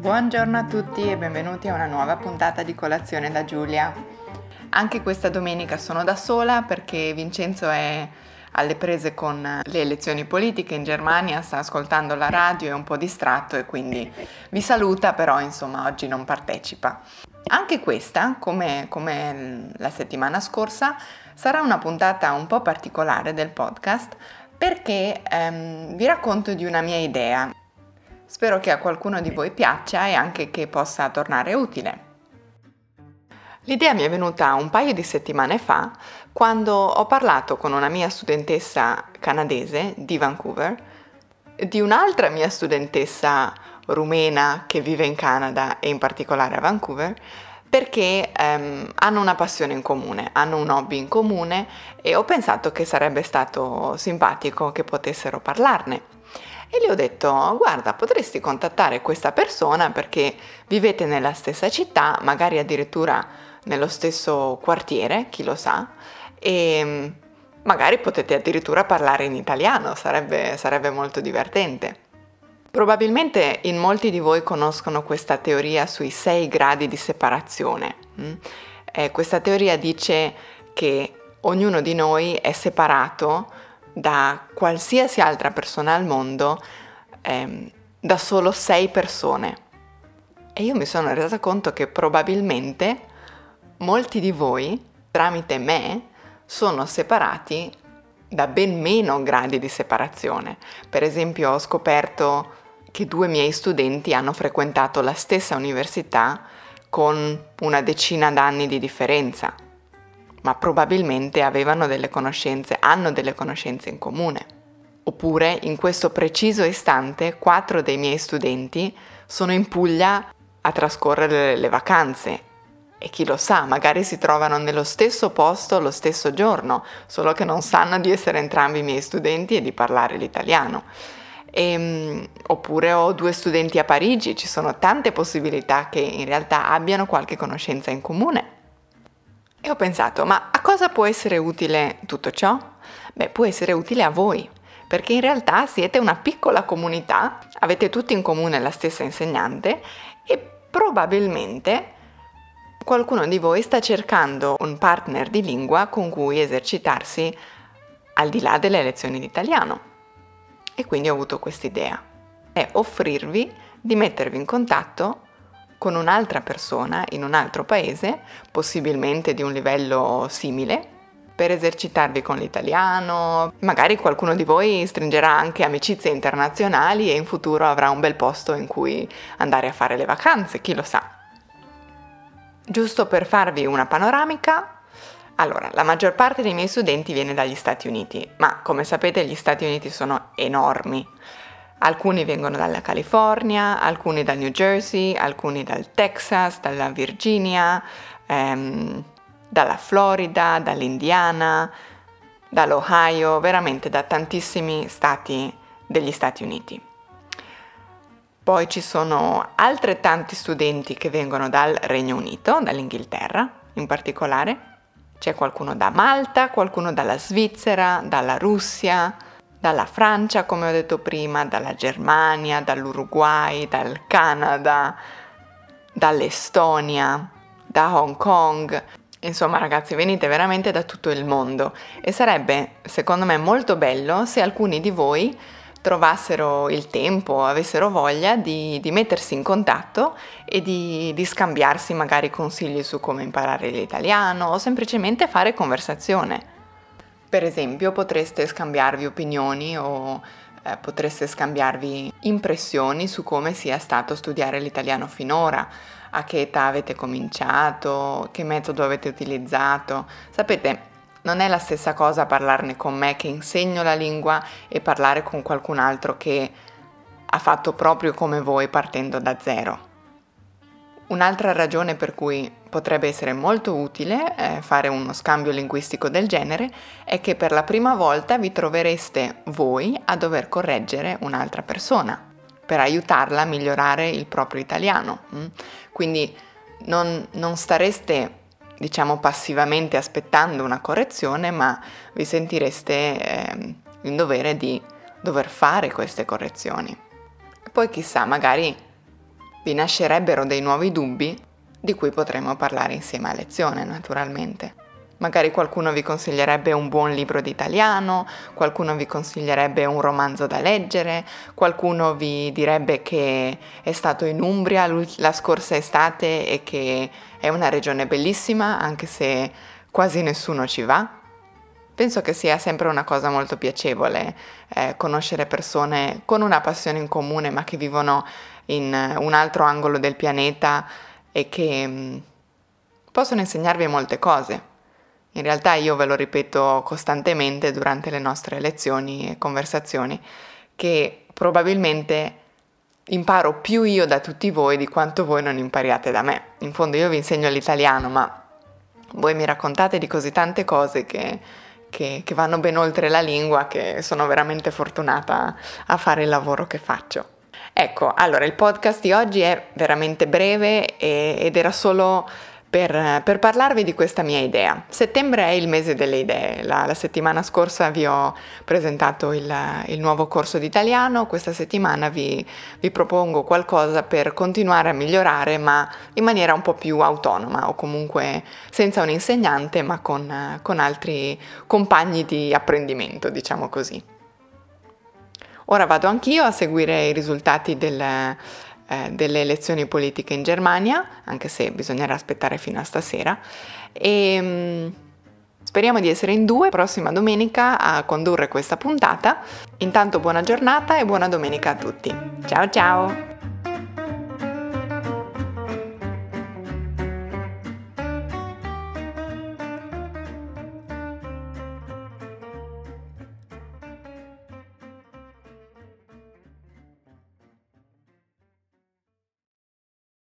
Buongiorno a tutti e benvenuti a una nuova puntata di colazione da Giulia. Anche questa domenica sono da sola perché Vincenzo è alle prese con le elezioni politiche in Germania, sta ascoltando la radio, è un po' distratto e quindi vi saluta, però insomma oggi non partecipa. Anche questa, come, come la settimana scorsa, sarà una puntata un po' particolare del podcast perché ehm, vi racconto di una mia idea. Spero che a qualcuno di voi piaccia e anche che possa tornare utile. L'idea mi è venuta un paio di settimane fa quando ho parlato con una mia studentessa canadese di Vancouver, di un'altra mia studentessa rumena che vive in Canada e in particolare a Vancouver, perché ehm, hanno una passione in comune, hanno un hobby in comune e ho pensato che sarebbe stato simpatico che potessero parlarne e le ho detto guarda potresti contattare questa persona perché vivete nella stessa città, magari addirittura nello stesso quartiere, chi lo sa, e mm, magari potete addirittura parlare in italiano, sarebbe, sarebbe molto divertente. Probabilmente in molti di voi conoscono questa teoria sui sei gradi di separazione. Mm? Eh, questa teoria dice che ognuno di noi è separato da qualsiasi altra persona al mondo ehm, da solo sei persone. E io mi sono resa conto che probabilmente molti di voi, tramite me, sono separati da ben meno gradi di separazione. Per esempio ho scoperto che due miei studenti hanno frequentato la stessa università con una decina d'anni di differenza ma probabilmente avevano delle conoscenze, hanno delle conoscenze in comune. Oppure in questo preciso istante quattro dei miei studenti sono in Puglia a trascorrere le vacanze e chi lo sa, magari si trovano nello stesso posto lo stesso giorno, solo che non sanno di essere entrambi i miei studenti e di parlare l'italiano. E, ehm, oppure ho due studenti a Parigi, ci sono tante possibilità che in realtà abbiano qualche conoscenza in comune. E ho pensato, ma a cosa può essere utile tutto ciò? Beh, può essere utile a voi, perché in realtà siete una piccola comunità, avete tutti in comune la stessa insegnante e probabilmente qualcuno di voi sta cercando un partner di lingua con cui esercitarsi al di là delle lezioni di italiano. E quindi ho avuto quest'idea, è offrirvi di mettervi in contatto con un'altra persona in un altro paese, possibilmente di un livello simile, per esercitarvi con l'italiano. Magari qualcuno di voi stringerà anche amicizie internazionali e in futuro avrà un bel posto in cui andare a fare le vacanze, chi lo sa. Giusto per farvi una panoramica, allora, la maggior parte dei miei studenti viene dagli Stati Uniti, ma come sapete gli Stati Uniti sono enormi. Alcuni vengono dalla California, alcuni dal New Jersey, alcuni dal Texas, dalla Virginia, ehm, dalla Florida, dall'Indiana, dall'Ohio, veramente da tantissimi stati degli Stati Uniti. Poi ci sono altrettanti studenti che vengono dal Regno Unito, dall'Inghilterra in particolare. C'è qualcuno da Malta, qualcuno dalla Svizzera, dalla Russia, dalla Francia, come ho detto prima, dalla Germania, dall'Uruguay, dal Canada, dall'Estonia, da Hong Kong. Insomma ragazzi, venite veramente da tutto il mondo e sarebbe secondo me molto bello se alcuni di voi trovassero il tempo, avessero voglia di, di mettersi in contatto e di, di scambiarsi magari consigli su come imparare l'italiano o semplicemente fare conversazione. Per esempio potreste scambiarvi opinioni o eh, potreste scambiarvi impressioni su come sia stato studiare l'italiano finora, a che età avete cominciato, che metodo avete utilizzato. Sapete, non è la stessa cosa parlarne con me che insegno la lingua e parlare con qualcun altro che ha fatto proprio come voi partendo da zero. Un'altra ragione per cui potrebbe essere molto utile eh, fare uno scambio linguistico del genere è che per la prima volta vi trovereste voi a dover correggere un'altra persona per aiutarla a migliorare il proprio italiano. Mm? Quindi non, non stareste diciamo passivamente aspettando una correzione, ma vi sentireste eh, in dovere di dover fare queste correzioni. Poi chissà, magari vi nascerebbero dei nuovi dubbi di cui potremo parlare insieme a lezione, naturalmente. Magari qualcuno vi consiglierebbe un buon libro di italiano, qualcuno vi consiglierebbe un romanzo da leggere, qualcuno vi direbbe che è stato in Umbria la scorsa estate e che è una regione bellissima, anche se quasi nessuno ci va. Penso che sia sempre una cosa molto piacevole eh, conoscere persone con una passione in comune ma che vivono in un altro angolo del pianeta e che mh, mm, possono insegnarvi molte cose. In realtà io ve lo ripeto costantemente durante le nostre lezioni e conversazioni che probabilmente imparo più io da tutti voi di quanto voi non impariate da me. In fondo io vi insegno l'italiano, ma voi mi raccontate di così tante cose che che, che vanno ben oltre la lingua, che sono veramente fortunata a fare il lavoro che faccio. Ecco, allora il podcast di oggi è veramente breve e, ed era solo per, per, parlarvi di questa mia idea. Settembre è il mese delle idee, la, la settimana scorsa vi ho presentato il, il, nuovo corso di italiano, questa settimana vi, vi, propongo qualcosa per continuare a migliorare ma in maniera un po' più autonoma o comunque senza un insegnante ma con, con altri compagni di apprendimento, diciamo così. Ora vado anch'io a seguire i risultati del eh, delle elezioni politiche in Germania, anche se bisognerà aspettare fino a stasera. E, mh, mm, speriamo di essere in due prossima domenica a condurre questa puntata. Intanto buona giornata e buona domenica a tutti. Ciao ciao!